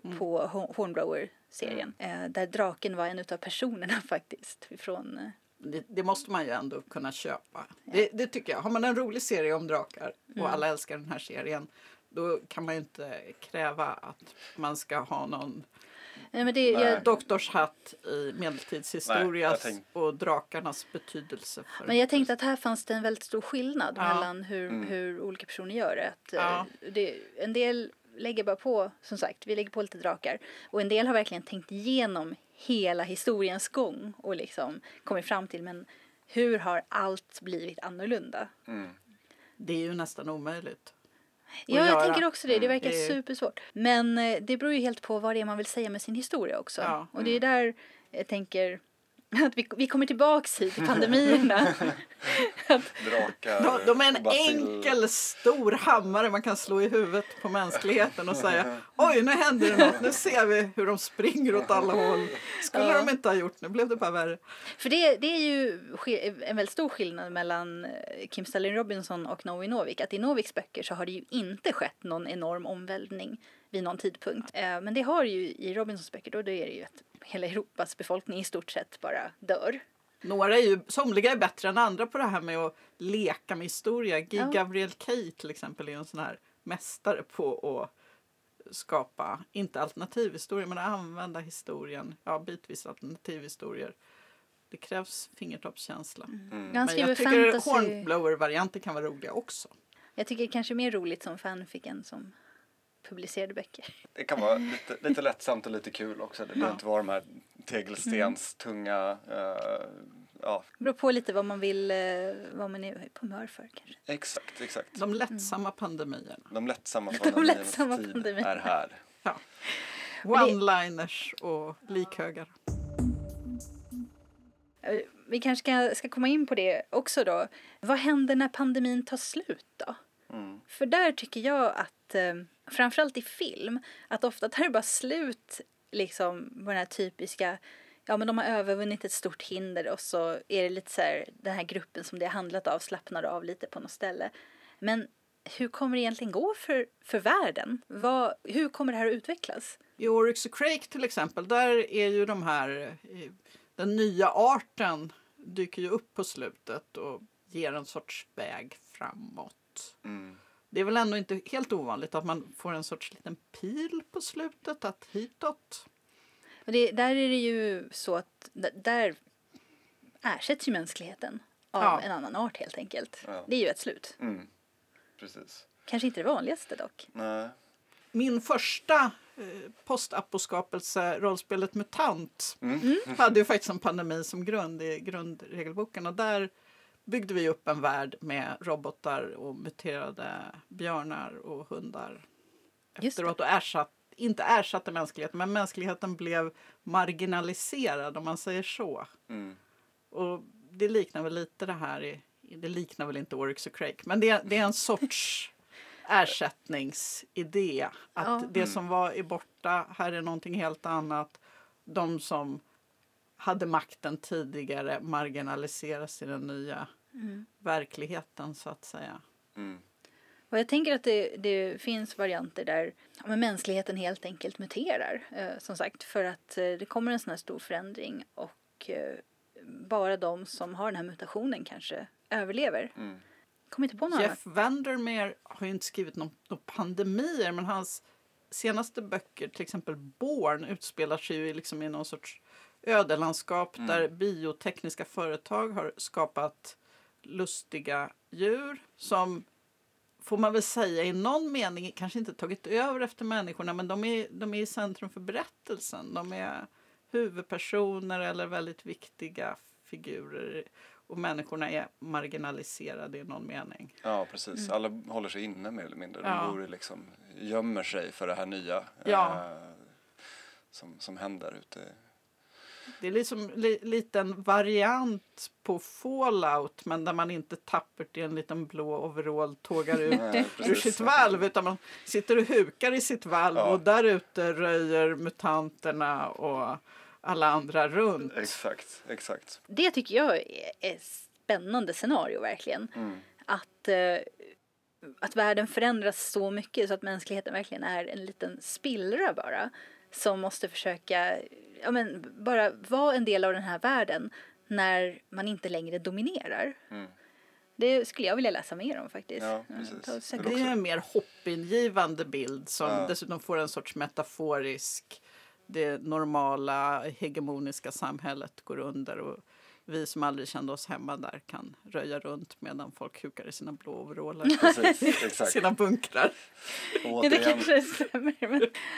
eh, på Ho- Hornblower-serien. Eh, där draken var en utav personerna faktiskt. Från, eh, Det, det måste man ju ändå kunna köpa. Det, det tycker jag. Har man en rolig serie om drakar och alla älskar den här serien då kan man ju inte kräva att man ska ha någon nej, men det, Nej. jag, doktorshatt i medeltidshistoria tänk- och drakarnas betydelse. För men jag tänkte att här fanns det en väldigt stor skillnad Ja. mellan hur, Mm. hur olika personer gör det. Att, eh, Ja. det. En del lägger bara på, som sagt, vi lägger på lite drakar. Och en del har verkligen tänkt igenom hela historiens gång och liksom kommit fram till men hur har allt blivit annorlunda? Mm. Det är ju nästan omöjligt. Ja, jag göra. tänker också det. Det Mm, verkar det är- supersvårt. Men eh, det beror ju helt på vad det är man vill säga med sin historia också. Ja. Och det är där jag tänker att vi, vi kommer tillbaks hit till pandemierna. Drakar, De, de är en basil- enkel stor hammare man kan slå i huvudet på mänskligheten och säga oj nu händer det något, nu ser vi hur de springer åt alla håll. Skulle Ja. de inte ha gjort, nu blev det bara värre. För det, det är ju en väldigt stor skillnad mellan eh, Kim Stanley Robinson och Novi Novik. Att i Noviks böcker så har det ju inte skett någon enorm omvälvning vid någon tidpunkt. Eh, Men det har ju i Robinsons böcker, då, då är det ju att hela Europas befolkning i stort sett bara dör. Några är ju, somliga är bättre än andra på det här med att leka med historia. Guy Ja. Gabriel Kay till exempel är en sån här mästare på att skapa, inte alternativhistoria, men att använda historien, ja bitvis alternativhistorier. Det krävs fingertoppskänsla. Mm. Han Men jag tycker fantasy. Hornblower-varianter kan vara roliga också. Jag tycker kanske mer roligt som fanfic än som publicerade böcker. Det kan vara lite, lite lättsamt och lite kul också. Det behöver inte vara de här tegelstens tunga, eh, ja Det beror på lite vad man vill, eh, vad man är på humör för kanske. exakt, exakt. De lättsamma pandemierna. De lättsamma De pandemiernas lättsamma tid pandemierna. är här. Ja. One-liners och likhögar. Eh, Vi kanske ska, ska komma in på det också då. Vad händer när pandemin tar slut då? Mm. För där tycker jag att, eh, framförallt i film, att ofta tar det bara slut liksom på den här typiska, ja men de har övervunnit ett stort hinder och så är det lite så här, den här gruppen som det har handlat av slappnar av lite på något ställe. Men hur kommer det egentligen gå för, för världen? Vad, hur kommer det här att utvecklas? I Oryx och Crake till exempel, där är ju de här, eh, den nya arten dyker ju upp på slutet och ger en sorts väg framåt. Mm. Det är väl ändå inte helt ovanligt att man får en sorts liten pil på slutet, att hitåt. Och det, där är det ju så att där ersätts ju mänskligheten av Ja. en annan art helt enkelt. Ja. Det är ju ett slut. Mm. Precis. Kanske inte det vanligaste dock. Nej. Min första eh, postaposkapelse, rollspelet MUTANT, Mm. hade ju faktiskt en pandemi som grund i grundregelboken och där byggde vi upp en värld med robotar och muterade björnar och hundar. Efteråt och ersatt, inte ersatte mänskligheten, men mänskligheten blev marginaliserad om man säger så. Mm. Och det liknar väl lite det här, i, det liknar väl inte Oryx och Crake, men det, det är en sorts ersättningsidé. Att Ja. det som var är borta, här är någonting helt annat. De som hade makten tidigare marginaliseras i den nya verkligheten så att säga. Mm. Och jag tänker att det, det finns varianter där ja, men mänskligheten helt enkelt muterar. Eh, som sagt, för att eh, det kommer en sån här stor förändring och eh, bara de som har den här mutationen kanske överlever. Mm. Kommer inte på något annat. Jeff Vandermeer har ju inte skrivit någon, någon pandemier men hans senaste böcker, till exempel Born, utspelar sig ju liksom i någon sorts ödelandskap där biotekniska företag har skapat lustiga djur som får man väl säga i någon mening kanske inte tagit över efter människorna men de är, de är i centrum för berättelsen. De är huvudpersoner eller väldigt viktiga figurer och människorna är marginaliserade i någon mening. Ja, precis. Alla håller sig inne mer eller mindre. De Ja. bor liksom, gömmer sig för det här nya Ja. eh, som, som händer ute. Det är liksom li, liten variant på Fallout men där man inte tappert i en liten blå overall tågar ut Nej, ur sitt valv utan man sitter och hukar i sitt valv Ja. och där ute röjer mutanterna och alla andra runt. Exakt, exakt. Det tycker jag är ett spännande scenario verkligen. Mm. Att, eh, att världen förändras så mycket så att mänskligheten verkligen är en liten spillra bara. Som måste försöka, ja men bara vara en del av den här världen när man inte längre dominerar. Mm. Det skulle jag vilja läsa mer om faktiskt. Ja, söka Det är en mer hoppingivande bild som Ja. dessutom får en sorts metaforisk det normala hegemoniska samhället går under och vi som aldrig kände oss hemma där kan röja runt medan folk hukar i sina blå overaller. Precis, exakt. sina bunkrar. Och Ja, det återigen, kanske stämmer. Men...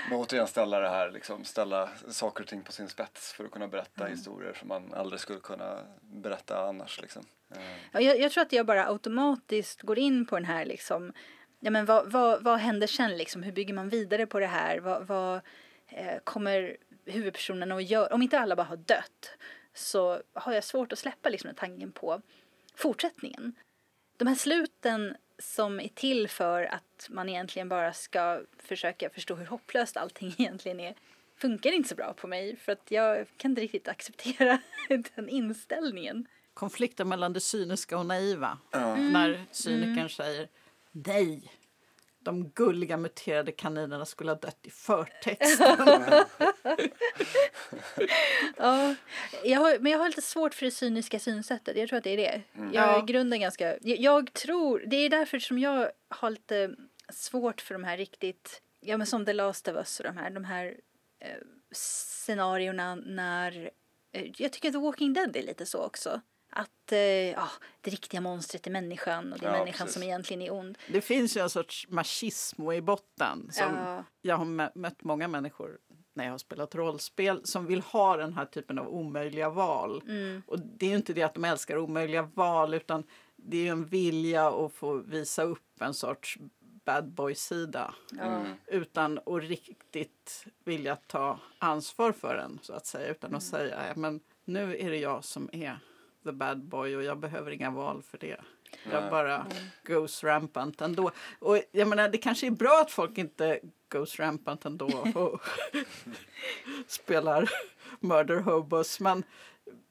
men återigen ställa det här, liksom, ställa saker och ting på sin spets för att kunna berätta historier som man aldrig skulle kunna berätta annars. Liksom. Eh, Ja, jag, jag tror att jag bara automatiskt går in på den här liksom, ja men vad, vad, vad händer sen liksom, hur bygger man vidare på det här, vad, vad eh, kommer huvudpersonerna att göra, om inte alla bara har dött så har jag svårt att släppa liksom den tanken på fortsättningen. De här sluten som är till för att man egentligen bara ska försöka förstå hur hopplöst allting egentligen är funkar inte så bra på mig för att jag kan inte riktigt acceptera den inställningen. Konflikten mellan det cyniska och naiva. Ja. När cynikern säger nej, de gulliga muterade kaninerna skulle ha dött i förtexten. Ja, jag har, men jag har lite svårt för det cyniska synsättet. Jag tror att det är det. Jag är Ja. i grunden ganska... Jag, jag tror... Det är därför som jag har lite svårt för de här riktigt... Ja, men som The Last of Us och de här, de här eh, scenarierna när... Eh, jag tycker The Walking Dead är lite så också. Att eh, ja, det riktiga monstret är människan och det är Ja, människan precis. som egentligen är ond. Det finns ju en sorts machismo i botten. Som Ja. Jag har mö- mött många människor när jag har spelat rollspel som vill ha den här typen av omöjliga val. Mm. Och det är ju inte det att de älskar omöjliga val utan det är ju en vilja att få visa upp en sorts bad boy-sida. Mm. Utan att riktigt vilja ta ansvar för den så att säga. Utan att Mm. säga, ja, men nu är det jag som är the bad boy och jag behöver inga val för det. Jag Nej. bara Mm. goes rampant ändå. Och jag menar, det kanske är bra att folk inte goes rampant ändå och spelar murder hobos. Men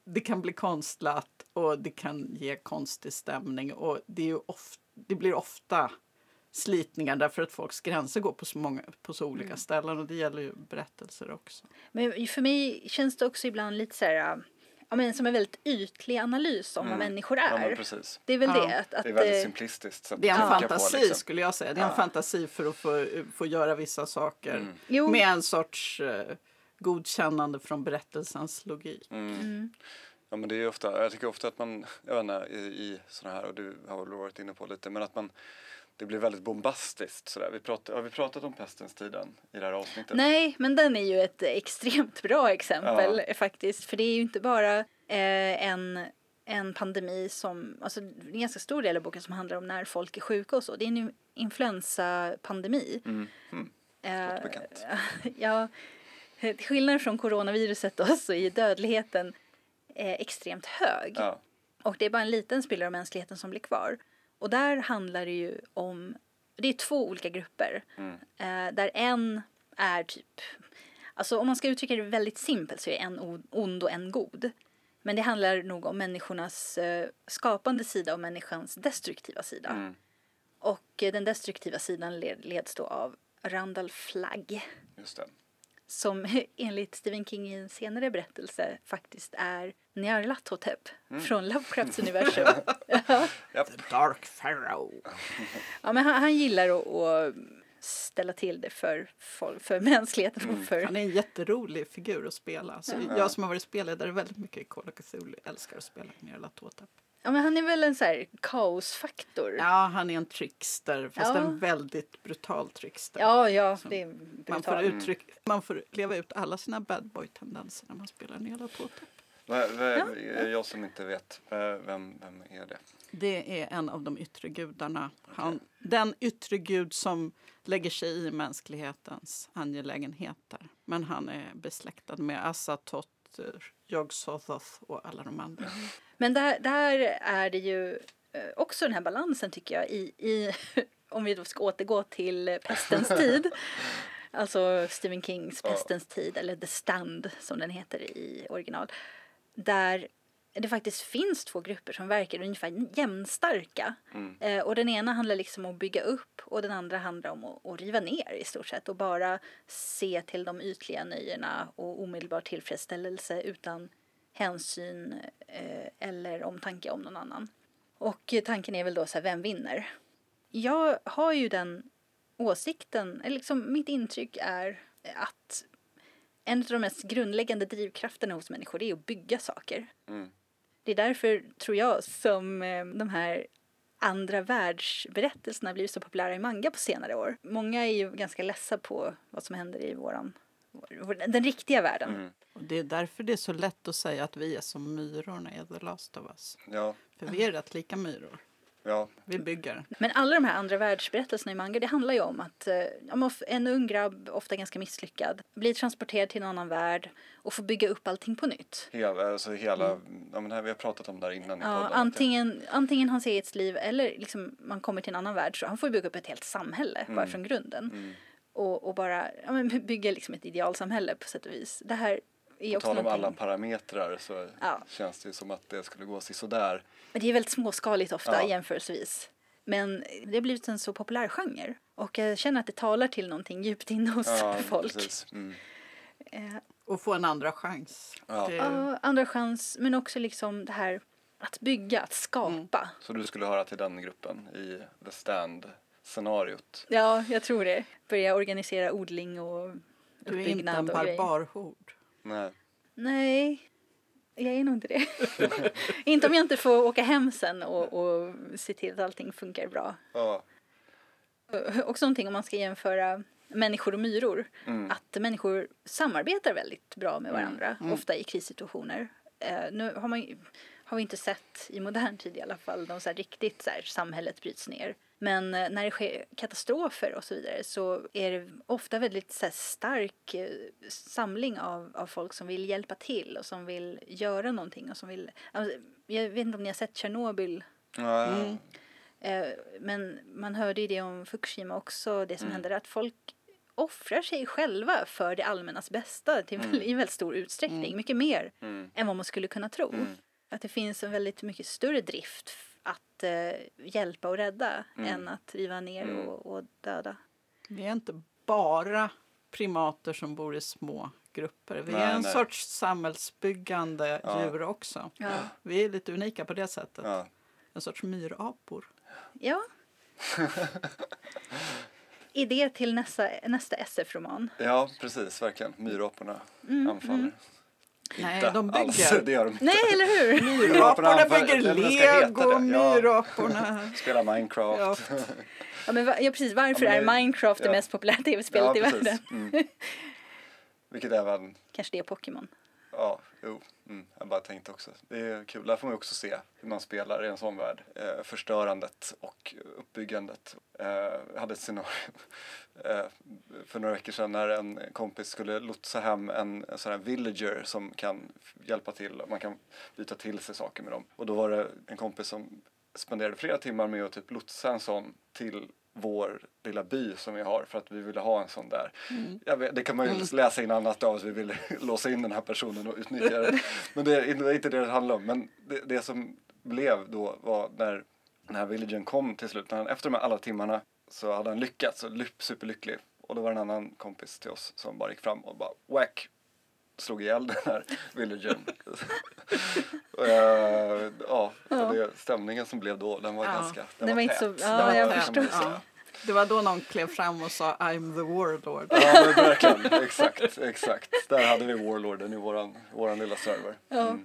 det kan bli konstlat och det kan ge konstig stämning. Och det, är ju of, det blir ofta slitningar därför att folks gränser går på så, många, på så olika Mm. ställen. Och det gäller ju berättelser också. Men för mig känns det också ibland lite så här... Ja, men som en väldigt ytlig analys om vad Mm. människor Ja, är. men precis. det är väl Ja. det. Att, att, Det är väldigt eh, simplistiskt. Det är en tänka på, fantasi liksom. skulle jag säga. Det är en Ja. fantasi för att få, få göra vissa saker. Mm. Jo. Med en sorts eh, godkännande från berättelsens logik. Mm. Mm. Ja men det är ofta, jag tycker ofta att man, jag vet inte, i, i sådana här, och du har väl varit inne på lite, men att man, det blir väldigt bombastiskt sådär. Vi pratar, har vi pratat om pestens tiden i det här avsnittet? Nej, men den är ju ett extremt bra exempel faktiskt. För det är ju inte bara eh, en, en pandemi som, alltså det är en ganska stor del av boken som handlar om när folk är sjuka och så. Det är en influensapandemi. Mm. Mm. Eh, bekant. ja, till skillnad från coronaviruset då så är dödligheten eh, extremt hög. Ja. Och det är bara en liten spillra av mänskligheten som blir kvar. Och där handlar det ju om, det är två olika grupper. Mm. Eh, där en är typ, alltså om man ska uttrycka det väldigt simpelt så är en ond och en god. Men det handlar nog om människornas eh, skapande sida och människans destruktiva sida. Mm. Och eh, den destruktiva sidan led, leds då av Randall Flagg. Just det. Som enligt Stephen King i en senare berättelse faktiskt är Nyarlathotep från Lovecrafts universum. The Dark Pharaoh. Ja, men han, han gillar att, att ställa till det för, för, för mänskligheten och för... Han är en jätterolig figur att spela. Så Jag som har varit spelledare väldigt mycket i Call of Cthulhu älskar att spela med Latotep. Ja, men han är väl en så här kaosfaktor. Ja, han är en trickster, fast Ja. en väldigt brutal trickster. ja, ja det är man, får brutalt. uttryck, man får leva ut alla sina bad boy-tendenser när man spelar. Va, va, Jag som inte vet, va- vem, vem är det? Det är en av de yttre gudarna. Han, den yttre gud som lägger sig i mänsklighetens angelägenheter. Men han är besläktad med Assatoth eh, Yog Sothoth och alla de andra. Men där, där är det ju eh, också den här balansen tycker jag i, i om vi då ska återgå till Pestens tid. Alltså Stephen Kings. Pestens tid eller The Stand som den heter i original. Där det faktiskt finns två grupper som verkar ungefär jämnstarka. Mm. Eh, och den ena handlar liksom om att bygga upp och den andra handlar om att, att riva ner i stort sett och bara se till de ytliga nöjena och omedelbar tillfredsställelse utan hänsyn eh, eller omtanke om någon annan. Och tanken är väl då så här, vem vinner? Jag har ju den åsikten, eller liksom mitt intryck är att en av de mest grundläggande drivkrafterna hos människor är att bygga saker. Mm. Det är därför, tror jag, som eh, de här andra världsberättelserna blivit så populära i manga på senare år. Många är ju ganska ledsa på vad som händer i våran, vår, den riktiga världen. Mm. Och det är därför det är så lätt att säga att vi är som myrorna i The Last of Us. Ja, För vi är rätt lika myror. Ja, Vi bygger. Men alla de här andra världsberättelserna i manga, det handlar ju om att eh, en ung grabb, ofta ganska misslyckad, blir transporterad till en annan värld och får bygga upp allting på nytt. hela, alltså hela ja, men här, vi har pratat om det här innan i Mm. Ja, podden. att det- antingen, antingen hans eget liv eller liksom man kommer till en annan värld så han får bygga upp ett helt samhälle bara från grunden. Mm. Och, och bara ja, men bygga liksom ett idealsamhälle på sätt och vis. Det här är också tal om alla parametrar så Ja. känns det ju som att det skulle gå sådär. men det är väldigt småskaligt ofta Ja. jämförelsevis. Men det har blivit en så populär genre. Och jag känner att det talar till någonting djupt inne hos Ja, folk. precis. Mm. Eh, Och få en andra chans. Ja. Det, ja, andra chans, men också liksom det här att bygga, att skapa. Så du skulle höra till den gruppen i The Stand-scenariot? Ja, jag tror det. Börja organisera odling och du är inte en uppbyggnad barbarhord. Nej. Nej, jag är nog inte det. inte om jag inte får åka hem sen och, och se till att allting funkar bra. Ja. Också någonting om man ska jämföra människor och myror. Mm. Att människor samarbetar väldigt bra med varandra, ofta i krissituationer. Eh, nu har, man, har vi inte sett i modern tid i alla fall, de så här riktigt så här, samhället bryts ner. Men eh, när det sker katastrofer och så vidare så är det ofta väldigt så här, stark eh, samling av, av folk som vill hjälpa till och som vill göra någonting och som vill... Alltså, jag vet inte om ni har sett Tjernobyl Mm. Eh, Men man hörde ju det om Fukushima också, det som händer att folk offrar sig själva för det allmännas bästa till väl- i väldigt stor utsträckning, mycket mer Mm. än vad man skulle kunna tro. Mm. Att det finns en väldigt mycket större drift att eh, hjälpa och rädda än att riva ner Mm. och, och döda. Vi är inte bara primater som bor i små grupper. Vi Nej, är en nej. sorts samhällsbyggande Ja. djur också. Ja. Vi är lite unika på det sättet. Ja. En sorts myrapor. Ja. Idé till nästa, nästa SF-roman. ja, precis, verkligen. Myraporna Mm, anfaller. Nej, Inte de alls, bygger. det gör de inte. Nej, eller hur? Myraporna bygger det det lego, det, ja. myraporna. Spela Minecraft. Ja. Ja, men ja, precis. Varför Ja, men är det- Minecraft det ja. mest populära tv-spelet i världen? Mm. Vilket även, Kanske det är Pokémon. ja, jo, mm, jag bara tänkte också. Det är kul, där får man också se hur man spelar i en sån värld. Eh, förstörandet och uppbyggandet. Eh, jag hade ett scenario eh, för några veckor sedan när en kompis skulle lotsa hem en, en sån här villager som kan hjälpa till. Man kan byta till sig saker med dem. Och då var det en kompis som spenderade flera timmar med att typ lotsa en sån till vår lilla by som vi har för att vi ville ha en sån där. Jag vet, det kan man ju läsa in annat av att vi ville låsa in den här personen och utnyttja det. Men det är inte- det är inte det det handlar om. Men det, det som blev då var när den här villagen kom till slut, när han, efter de här alla timmarna så hade han lyckats och lypp, superlycklig. Och då var det en annan kompis till oss som bara gick fram och bara whack slog ihjäl den här villagern. Och, eh, ja, det, stämningen som blev då, den var Ja. ganska den Den var inte så- ja, Den var jag förstår. Ja. Det var då någon klev fram och sa I'm the warlord. Ja men verkligen, exakt, exakt. Där hade vi Warlorden i våran, våran lilla server. Ja. Mm.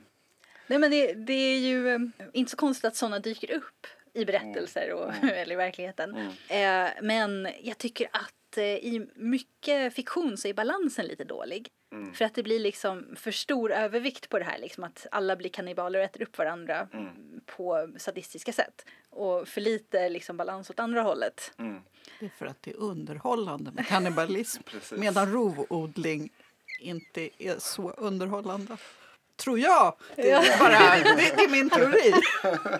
Nej men det, det är ju eh, inte så konstigt att sådana dyker upp i berättelser och, eller i verkligheten. Eh, men jag tycker att eh, i mycket fiktion så är balansen lite dålig. Mm. För att det blir liksom för stor övervikt på det här liksom att alla blir kannibaler och äter upp varandra Mm. på sadistiska sätt. Och för lite liksom balans åt andra hållet. Mm. Det är för att det är underhållande med kannibalism. Medan rovodling inte är så underhållande. Tror jag. Det är, bara, det, det är min teori.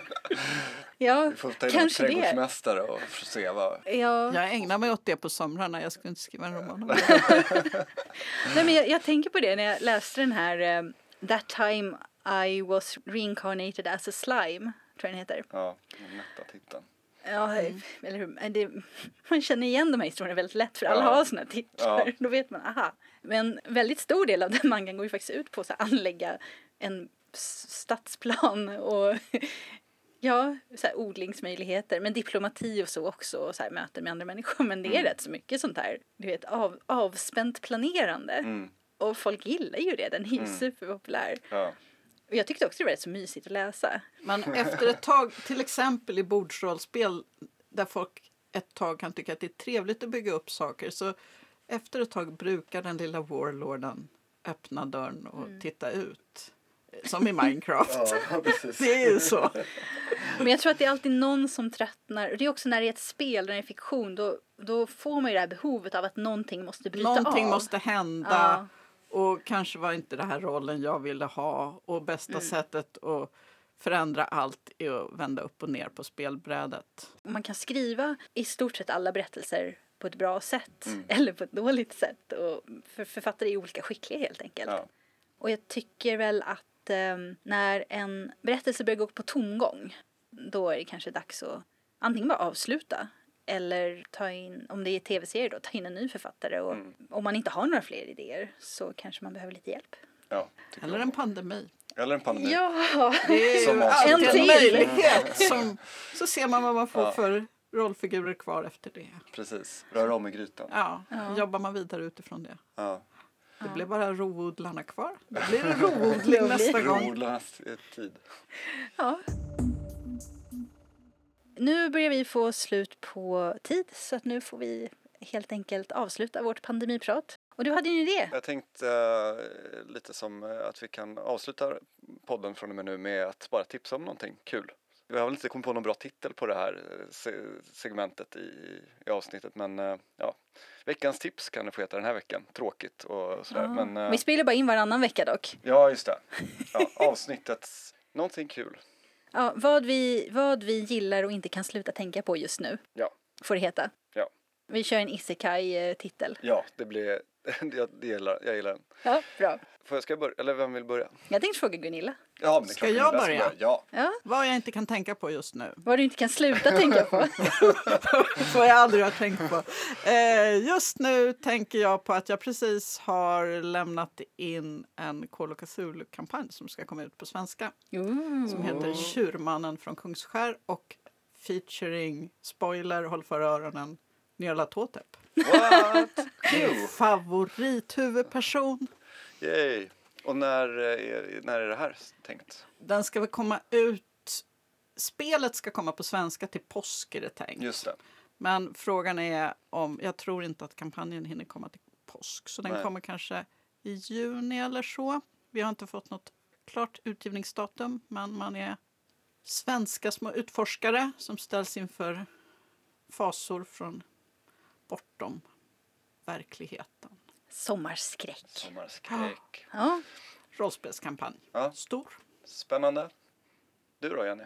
Ja, Vi får ta in en kanske det. trädgårdsmästare och se vad... Ja. Jag ägnar mig åt det på somrarna. Jag skulle inte skriva en roman om det. Nej, men jag, jag tänker på det när jag läste den här um, That time I was reincarnated as a slime, tror jag den heter. Ja, den nätta titeln. Ja, eller hur? Det, man känner igen de här historierna väldigt lätt för alla Ja. har såna titlar. Ja. Då vet man, aha. Men en väldigt stor del av den mangan går ju faktiskt ut på att anlägga en stadsplan och ja, så här, odlingsmöjligheter. Men diplomati och så också och så här, möten med andra människor. Men det är Mm. rätt så mycket sånt här, du vet, av, avspänt planerande. Mm, Och folk gillar ju det, den är ju Mm. superpopulär. ja. Och jag tyckte också det var rätt så mysigt att läsa. Men efter ett tag, till exempel i bordsrollspel där folk ett tag kan tycka att det är trevligt att bygga upp saker så efter ett tag brukar den lilla warlorden öppna dörren och titta ut. Som i Minecraft. ja. Det är ju så. Men jag tror att det är alltid någon som tröttnar. Och det är också när det är ett spel, när det är fiktion, då, då får man ju det här behovet av att någonting måste bryta Någonting av. måste hända. Och kanske var inte det här rollen jag ville ha. Och bästa sättet att förändra allt är att vända upp och ner på spelbrädet. Man kan skriva i stort sett alla berättelser på ett bra sätt Mm. eller på ett dåligt sätt. Och för författare är olika skickliga helt enkelt. Ja. Och jag tycker väl att ehm, när en berättelse börjar gå på tomgång då är det kanske dags att antingen bara avsluta eller ta in, om det är tv-serier då, ta in en ny författare. Och Mm. om man inte har några fler idéer så kanske man behöver lite hjälp. Ja, Eller en pandemi. Eller en pandemi. Ja! Det är ju alltid En möjlighet. Som, så ser man vad man får Ja. för rollfigurer kvar efter det. Precis. Röra om i grytan. Ja, Ja. jobbar man vidare utifrån det. Ja. Det blir bara roodlarna kvar. Då blir det roodling nästa gång. Rodlarnas tid. ja. Nu börjar vi få slut på tid så att nu får vi helt enkelt avsluta vårt pandemiprat. Och du hade ju en idé. Jag tänkte eh, lite som eh, att vi kan avsluta podden från och med nu med att bara tipsa om någonting kul. Vi har väl inte kommit på någon bra titel på det här eh, se- segmentet i, i avsnittet men eh, ja, veckans tips kan det få heta den här veckan. Tråkigt och sådär. Ja. Men, eh, Vi spelar bara in varannan vecka dock. ja, just det. Ja, avsnittets någonting kul. Ja, vad, vi, vad vi gillar och inte kan sluta tänka på just nu Ja. får det heta. Ja. Vi kör en isekai-titel. Ja, det blir, jag, gillar, jag gillar den. Ja, bra. Får jag, ska jag börja, eller vem vill börja? Jag tänkte fråga Gunilla. Ja, men det är Ska klart jag börja? Ja, Ja, Vad jag inte kan tänka på just nu. vad du inte kan sluta tänka på. Vad jag aldrig har tänkt på. Eh, just nu tänker jag på att jag precis har lämnat in en of Cthulhu-kampanj som ska komma ut på svenska. Som heter Tjurmannen från Kungsskär och featuring, spoiler, håll för öronen, Nyarla Tåtep. what? Favorithuvudperson. Yay! Och när, eh, är, när är det här tänkt? Den ska väl komma ut... Spelet ska komma på svenska till påsk är det tänkt. Just det. Men frågan är om... Jag tror inte att kampanjen hinner komma till påsk. Så den Nej. kommer kanske i juni eller så. Vi har inte fått något klart utgivningsdatum. Men man är svenska små utforskare som ställs inför fasor från bortom verkligheten. Sommarskräck. Sommarskräck. Ja, Rollspelskampanj. Ja. Stor. Spännande. Du då Jenny?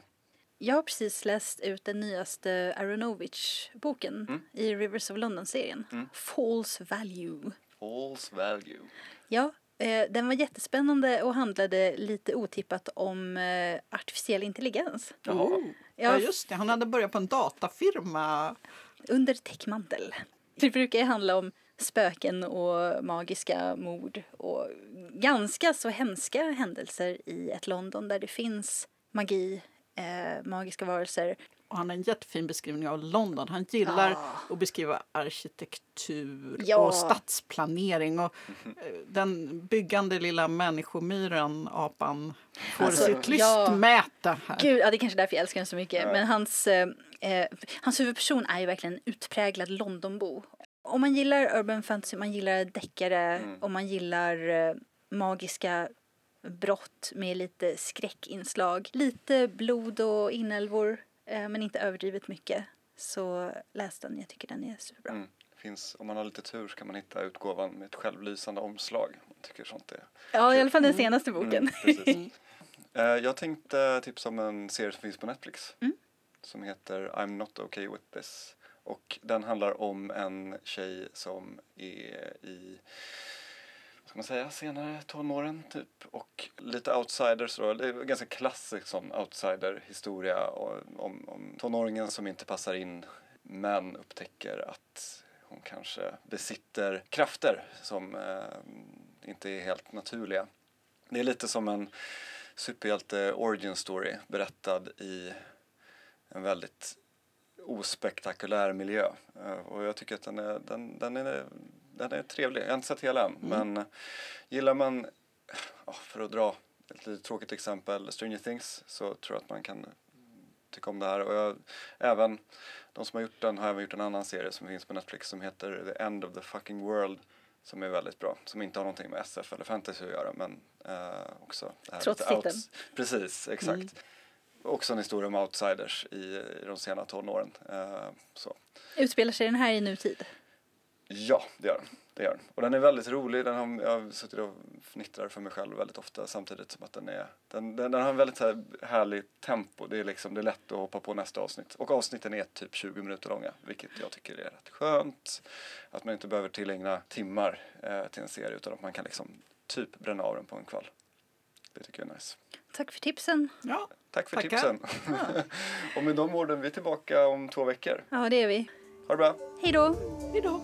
jag har precis läst ut den nyaste Aronovich-boken i Rivers of London-serien. False Value. False value. Ja, eh, den var jättespännande och handlade lite otippat om eh, artificiell intelligens. Jaha. Oh. Ja, Ja, just det. Han hade börjat på en datafirma. under täckmantel. Det brukar ju handla om spöken och magiska mord och ganska så hemska händelser i ett London där det finns magi, eh, magiska varelser. Och han har en jättefin beskrivning av London. Han gillar Ah. att beskriva arkitektur Ja. och stadsplanering. Och eh, den byggande lilla människomyren, apan, får Alltså, sitt lystmäte här. Gud, ja, det är kanske därför jag älskar den så mycket. Ja. Men hans, eh, eh, hans huvudperson är ju verkligen en utpräglad Londonbo. Om man gillar urban fantasy, man gillar deckare Mm. och man gillar eh, magiska brott med lite skräckinslag. Lite blod och inälvor, eh, men inte överdrivet mycket. Så läs den, jag tycker den är superbra. Mm. Finns, om man har lite tur så kan man hitta utgåvan med ett självlysande omslag. tycker sånt är Ja, i alla fall den senaste boken. Mm, precis. Eh, jag tänkte tipsa om en serie som finns på Netflix Mm. som heter I'm not okay with this. Och den handlar om en tjej som är i vad ska man säga, senare tonåren typ och lite outsiders då. Det är en ganska klassisk sån outsider-historia om, om tonåringen som inte passar in men upptäcker att hon kanske besitter krafter som eh, inte är helt naturliga. Det är lite som en superhjälte origin story berättad i en väldigt ospektakulär miljö. Eh, Och jag tycker att den är, den, den är, den är trevlig. Jag har inte sett hela än, men eh, gillar man, för att dra ett lite tråkigt exempel, Stranger Things så tror jag att man kan tycka om det här. Och jag, även de som har gjort den har även gjort en annan serie som finns på Netflix som heter The End of the fucking world som är väldigt bra, som inte har någonting med SF eller fantasy att göra men eh, också det här Trots titeln. Precis, exakt. Också en historia om outsiders i, i de sena tonåren. Eh, så. Utspelar sig den här i nutid? Ja, det gör den. Det gör den. Och den är väldigt rolig. Den har, jag har suttit och fnittrar för mig själv väldigt ofta samtidigt som att den är den, den, den har en väldigt här härligt tempo. Det är liksom det är lätt att hoppa på nästa avsnitt. Och avsnitten är typ 20 minuter långa, vilket jag tycker är rätt skönt. Att man inte behöver tillägna timmar eh, till en serie utan att man kan liksom typ bränna av den på en kväll. Det tycker jag är nice. Tack för tipsen. Ja, Tack för Tackar. tipsen. och med de orden, vi är tillbaka om två veckor. Ja, det är vi. Ha det bra. Hej då! hej då.